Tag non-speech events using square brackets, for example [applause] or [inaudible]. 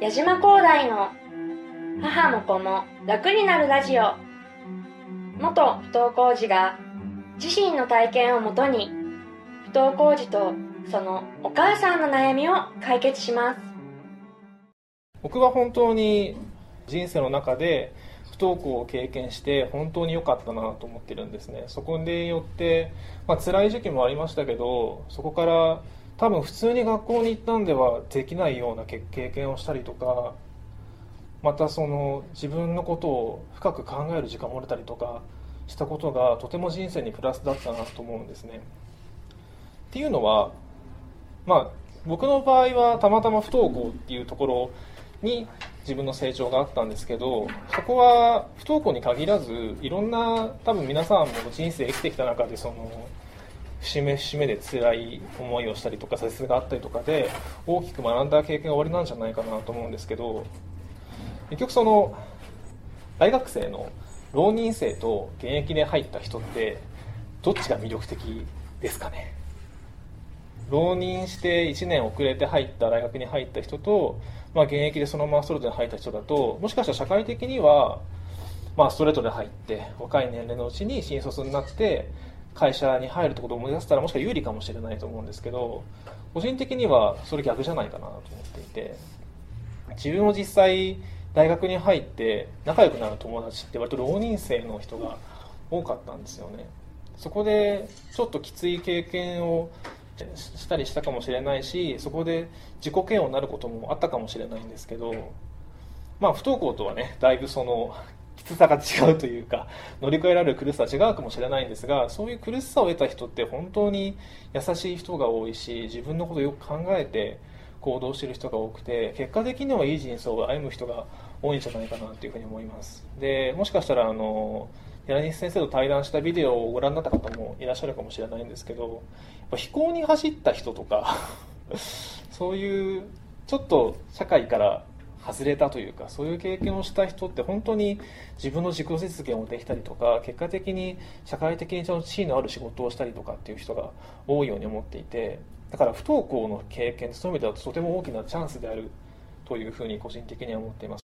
矢島光大の母も子も楽になるラジオ。元不登校児が自身の体験をもとに不登校児とそのお母さんの悩みを解決します。僕は本当に人生の中で不登校を経験して本当に良かったなと思ってるんですね。そこによって、まあ辛い時期もありましたけどそこから多分普通に学校に行ったんではできないような経験をしたりとかまたその自分のことを深く考える時間もれたりとかしたことがとても人生にプラスだったなと思うんですね。っていうのはまあ僕の場合はたまたま不登校っていうところに自分の成長があったんですけどそこは不登校に限らずいろんな多分皆さんも人生生きてきた中でその節目節目で辛い思いをしたりとか挫折があったりとかで大きく学んだ経験が終わりなんじゃないかなと思うんですけど結局その大学生の浪人生と現役で入った人ってどっちが魅力的ですかね？浪人して1年遅れて入った大学に入った人と、まあ、現役でそのままストレートに入った人だともしかしたら社会的には、まあ、ストレートで入って若い年齢のうちに新卒になって会社に入るってことを思い出したらもしかしたら有利かもしれないと思うんですけど個人的にはそれ逆じゃないかなと思っていて自分も実際大学に入って仲良くなる友達って割と浪人生の人が多かったんですよね。そこでちょっときつい経験をしたりしたかもしれないしそこで自己嫌悪になることもあったかもしれないんですけどまあ不登校とはねだいぶそのきつさが違うというか乗り越えられる苦しさは違うかもしれないんですがそういう苦しさを得た人って本当に優しい人が多いし自分のことをよく考えて行動してる人が多くて結果的にはいい人生を歩む人が多いんじゃないかなというふうに思います。でもしかしたらあの柳西先生と対談したビデオをご覧になった方もいらっしゃるかもしれないんですけどやっぱ飛行に走った人とか [laughs] そういうちょっと社会から外れたというかそういう経験をした人って本当に自分の自己実現をできたりとか結果的に社会的に地位のある仕事をしたりとかっていう人が多いように思っていてだから不登校の経験そういう意味ではとても大きなチャンスであるというふうに個人的には思っています。